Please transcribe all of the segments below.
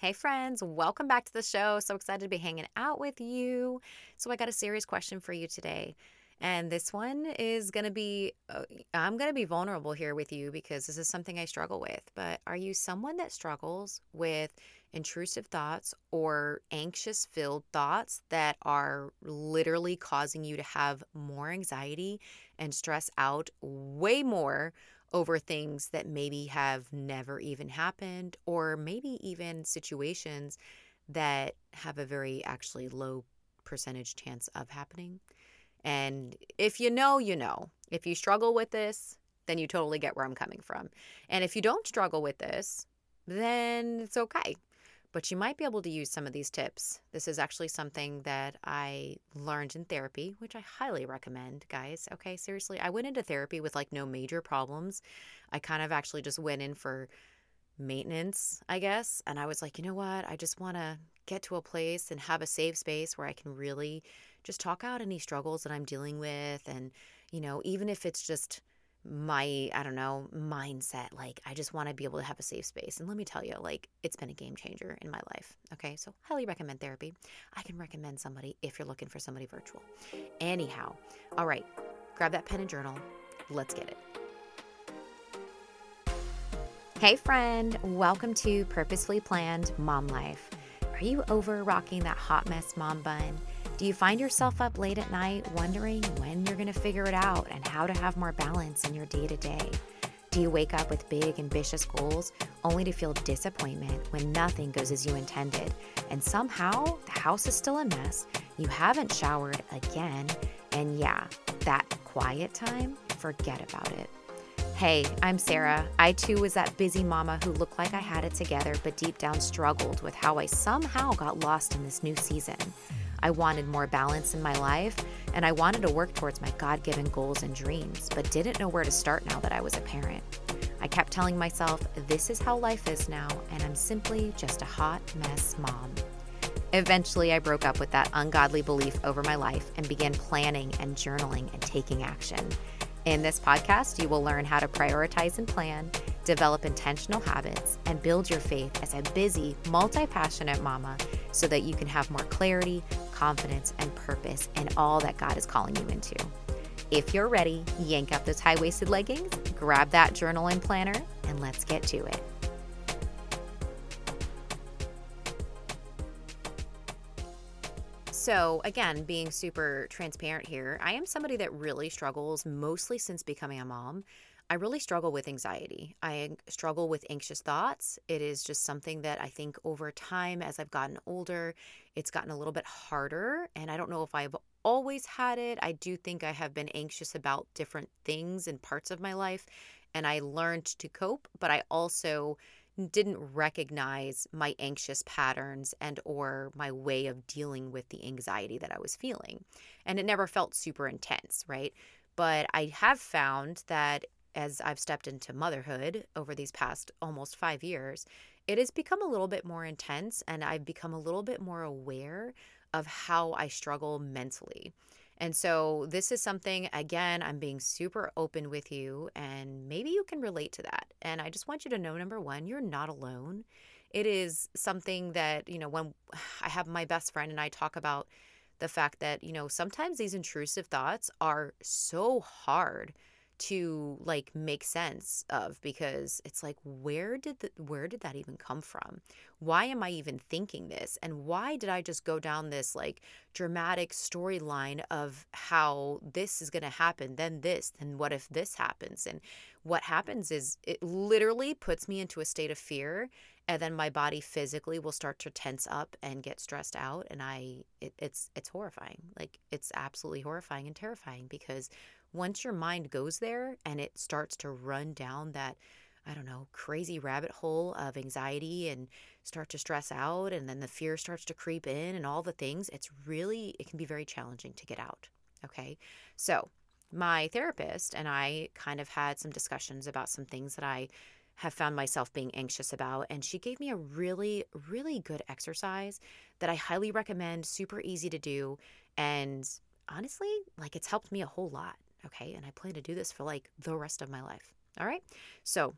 Hey, friends, welcome back to the show. So excited to be hanging out with you. So, I got a serious question for you today. And this one is going to be, uh, I'm going to be vulnerable here with you because this is something I struggle with. But are you someone that struggles with intrusive thoughts or anxious filled thoughts that are literally causing you to have more anxiety and stress out way more over things that maybe have never even happened, or maybe even situations that have a very actually low percentage chance of happening. And if you know, you know. If you struggle with this, then you totally get where I'm coming from. And if you don't struggle with this, then it's okay but you might be able to use some of these tips. This is actually something that I learned in therapy, which I highly recommend, guys. Okay, seriously, I went into therapy with like no major problems. I kind of actually just went in for maintenance, I guess. And I was like, you know what? I just want to get to a place and have a safe space where I can really just talk out any struggles that I'm dealing with. And, you know, even if it's just, my i don't know mindset like i just want to be able to have a safe space. And let me tell you like it's been a game changer in my life okay? So highly recommend therapy. I can recommend somebody if you're looking for somebody virtual. Anyhow all right grab that pen and journal. Let's get it. Hey friend. Welcome to purposefully planned mom life. Are you over rocking that hot mess mom bun do you find yourself up late at night wondering when you're going to figure it out and how to have more balance in your day to day? Do you wake up with big, ambitious goals only to feel disappointment when nothing goes as you intended? And somehow the house is still a mess, you haven't showered again, and yeah, that quiet time, forget about it. Hey, I'm Sara. I too was that busy mama who looked like I had it together, but deep down struggled with how I somehow got lost in this new season. I wanted more balance in my life, and I wanted to work towards my God given goals and dreams, but didn't know where to start now that I was a parent. I kept telling myself, this is how life is now, and I'm simply just a hot mess mom. Eventually, I broke up with that ungodly belief over my life and began planning and journaling and taking action. In this podcast, you will learn how to prioritize and plan, develop intentional habits, and build your faith as a busy, multi passionate mama so that you can have more clarity, confidence, and purpose in all that God is calling you into. If you're ready, yank up those high waisted leggings, grab that journal and planner, and let's get to it. So, again, being super transparent here, I am somebody that really struggles mostly since becoming a mom. I really struggle with anxiety. I struggle with anxious thoughts. It is just something that I think over time, as I've gotten older, it's gotten a little bit harder. And I don't know if I've always had it. I do think I have been anxious about different things and parts of my life, and I learned to cope, but I also didn't recognize my anxious patterns and or my way of dealing with the anxiety that I was feeling. And it never felt super intense, right? But I have found that as I've stepped into motherhood over these past almost 5 years, it has become a little bit more intense and I've become a little bit more aware of how I struggle mentally. And so, this is something, again, I'm being super open with you, and maybe you can relate to that. And I just want you to know number one, you're not alone. It is something that, you know, when I have my best friend and I talk about the fact that, you know, sometimes these intrusive thoughts are so hard to like make sense of because it's like where did the, where did that even come from? Why am i even thinking this? And why did i just go down this like dramatic storyline of how this is going to happen then this then what if this happens? And what happens is it literally puts me into a state of fear and then my body physically will start to tense up and get stressed out and i it, it's it's horrifying. Like it's absolutely horrifying and terrifying because once your mind goes there and it starts to run down that I don't know, crazy rabbit hole of anxiety and start to stress out and then the fear starts to creep in and all the things, it's really it can be very challenging to get out. Okay? So, my therapist and I kind of had some discussions about some things that I have found myself being anxious about and she gave me a really really good exercise that I highly recommend, super easy to do and honestly, like it's helped me a whole lot. Okay. And I plan to do this for like the rest of my life. All right. So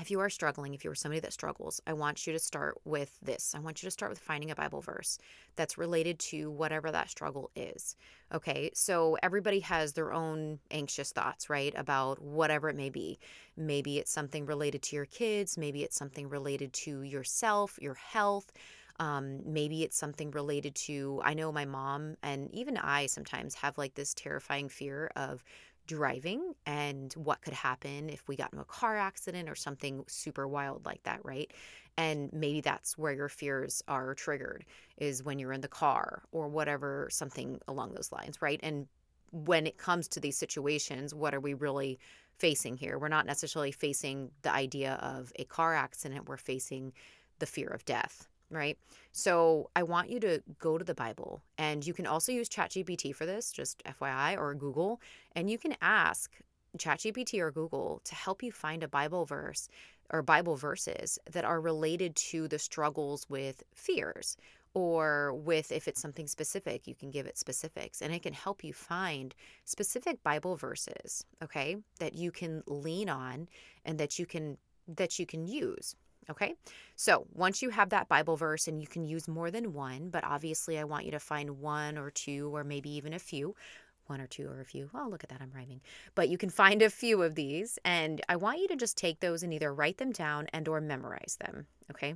if you are struggling, if you are somebody that struggles, I want you to start with this. I want you to start with finding a Bible verse that's related to whatever that struggle is. Okay, so everybody has their own anxious thoughts, right? About whatever it may be. Maybe it's something related to your kids, maybe it's something related to yourself, your health. Um, maybe it's something related to, I know my mom and even I sometimes have like this terrifying fear of driving and what could happen if we got in a car accident or something super wild like that, right? And maybe that's where your fears are triggered is when you're in the car or whatever, something along those lines, right? And when it comes to these situations, what are we really facing here? We're not necessarily facing the idea of a car accident, we're facing the fear of death right? So I want you to go to the Bible and you can also use ChatGPT for this, just FYI, or Google, and you can ask ChatGPT or Google to help you find a Bible verse or Bible verses that are related to the struggles with fears or with if it's something specific, you can give it specifics and it can help you find specific Bible verses, okay, that you can lean on and that you can that you can use. Okay, so once you have that Bible verse, and you can use more than one, but obviously I want you to find one or two, or maybe even a few. One or two or a few. Oh, look at that, I'm rhyming. But you can find a few of these, and I want you to just take those and either write them down and or memorize them. Okay.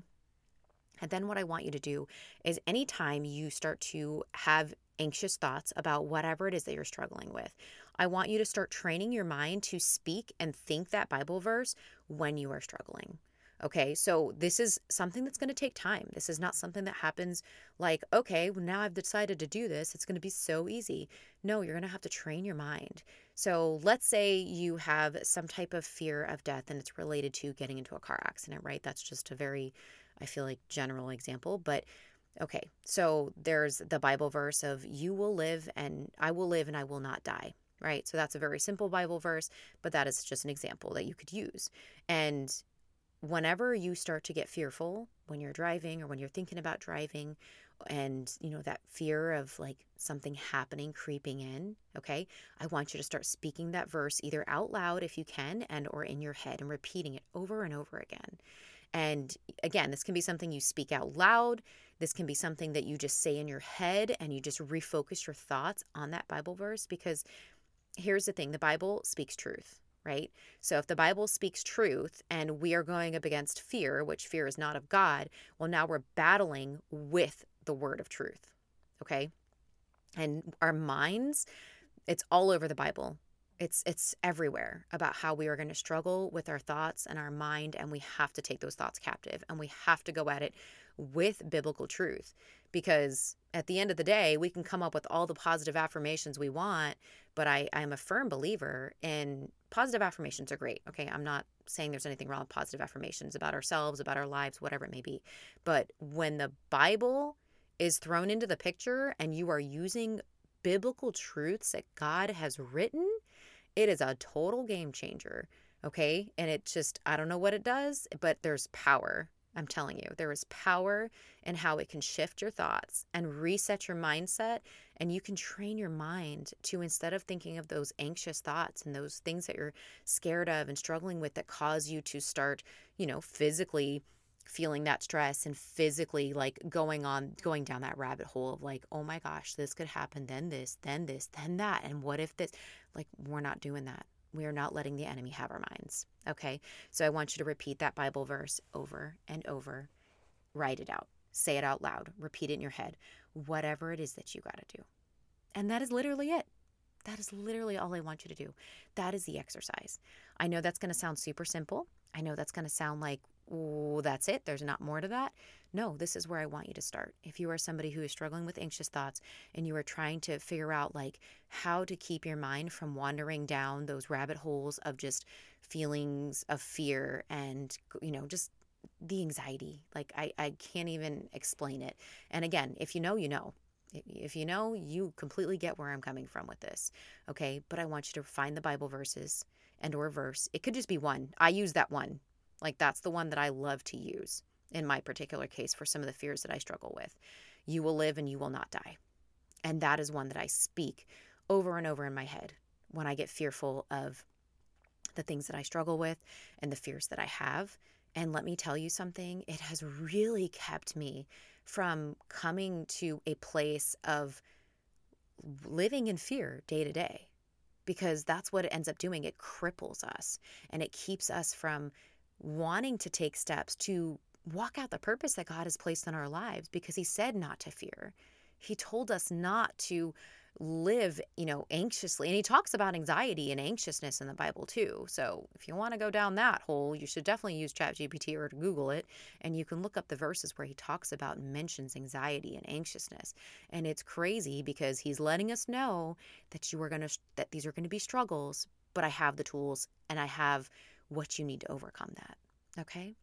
And then what I want you to do is anytime you start to have anxious thoughts about whatever it is that you're struggling with, I want you to start training your mind to speak and think that Bible verse when you are struggling. Okay, so this is something that's going to take time. This is not something that happens like, okay, well, now I've decided to do this. It's going to be so easy. No, you're going to have to train your mind. So let's say you have some type of fear of death and it's related to getting into a car accident, right? That's just a very, I feel like, general example. But okay, so there's the Bible verse of, you will live and I will live and I will not die right? So that's a very simple Bible verse, but that is just an example that you could use. And whenever you start to get fearful when you're driving or when you're thinking about driving and you know that fear of like something happening creeping in okay i want you to start speaking that verse either out loud if you can and or in your head and repeating it over and over again. And again this can be something you speak out loud. This can be something that you just say in your head and you just refocus your thoughts on that bible verse because here's the thing the bible speaks truth right? So if the Bible speaks truth and we are going up against fear, which fear is not of God, well, now we're battling with the word of truth, okay? And our minds, it's all over the Bible. It's it's everywhere about how we are going to struggle with our thoughts and our mind and we have to take those thoughts captive and we have to go at it with biblical truth because at the end of the day we can come up with all the positive affirmations we want but I I'm a firm believer in positive affirmations are great okay? I'm not saying there's anything wrong with positive affirmations about ourselves about our lives whatever it may be. But when the bible is thrown into the picture and you are using biblical truths that God has written it is a total game changer okay? And it just I don't know what it does but there's power I'm telling you, there is power in how it can shift your thoughts and reset your mindset. And you can train your mind to, instead of thinking of those anxious thoughts and those things that you're scared of and struggling with that cause you to start, you know, physically feeling that stress and physically like going on going down that rabbit hole of like oh my gosh this could happen then this then this then that and what if this like we're not doing that we are not letting the enemy have our minds. Okay. So I want you to repeat that Bible verse over and over. Write it out. Say it out loud. Repeat it in your head. Whatever it is that you got to do. And that is literally it. That is literally all I want you to do. That is the exercise. I know that's going to sound super simple. I know that's going to sound like, that's it. There's not more to that. No, this is where I want you to start. If you are somebody who is struggling with anxious thoughts and you are trying to figure out like how to keep your mind from wandering down those rabbit holes of just feelings of fear and you know, just the anxiety. Like I I can't even explain it. And again, if you know, you know. If you know, you completely get where I'm coming from with this. Okay? But I want you to find the Bible verses and or verse. It could just be one. I use that one. Like that's the one that I love to use in my particular case for some of the fears that I struggle with. You will live and you will not die. And that is one that I speak over and over in my head when I get fearful of the things that I struggle with and the fears that I have. And let me tell you something, it has really kept me from coming to a place of living in fear day to day because that's what it ends up doing. It cripples us and it keeps us from wanting to take steps to walk out the purpose that God has placed in our lives because He said not to fear. He told us not to live, you know, anxiously. And he talks about anxiety and anxiousness in the Bible too. So if you want to go down that hole, you should definitely use ChatGPT or Google it. And you can look up the verses where he talks about and mentions anxiety and anxiousness. And it's crazy because he's letting us know that you are going to, that these are going to be struggles, but I have the tools and I have what you need to overcome that. Okay.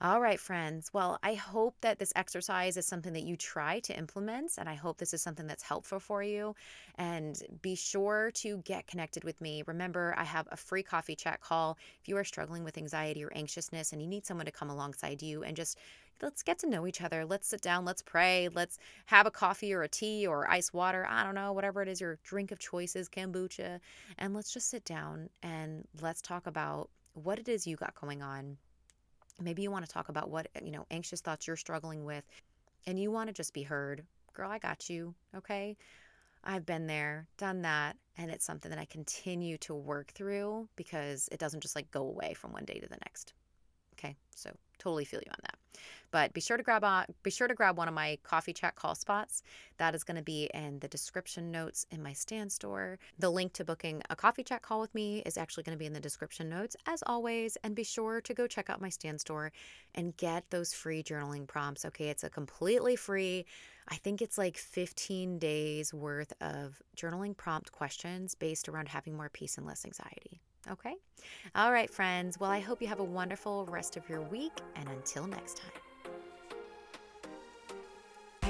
All right, friends. Well, I hope that this exercise is something that you try to implement, and I hope this is something that's helpful for you. And be sure to get connected with me. Remember, I have a free coffee chat call if you are struggling with anxiety or anxiousness and you need someone to come alongside you and just let's get to know each other. Let's sit down, let's pray, let's have a coffee or a tea or ice water. I don't know, whatever it is your drink of choice is, kombucha. And let's just sit down and let's talk about what it is you got going on Maybe you want to talk about what, you know, anxious thoughts you're struggling with and you want to just be heard. Girl, I got you. Okay. I've been there, done that, and it's something that I continue to work through because it doesn't just like go away from one day to the next. Okay. So totally feel you on that. But be sure to grab on, be sure to grab one of my coffee chat call spots. That is going to be in the description notes in my Stan Store. The link to booking a coffee chat call with me is actually going to be in the description notes as always. And be sure to go check out my Stan Store and get those free journaling prompts. Okay, it's a completely free. I think it's like 15 days worth of journaling prompt questions based around having more peace and less anxiety. Okay? All right, friends. Well, I hope you have a wonderful rest of your week, and until next time.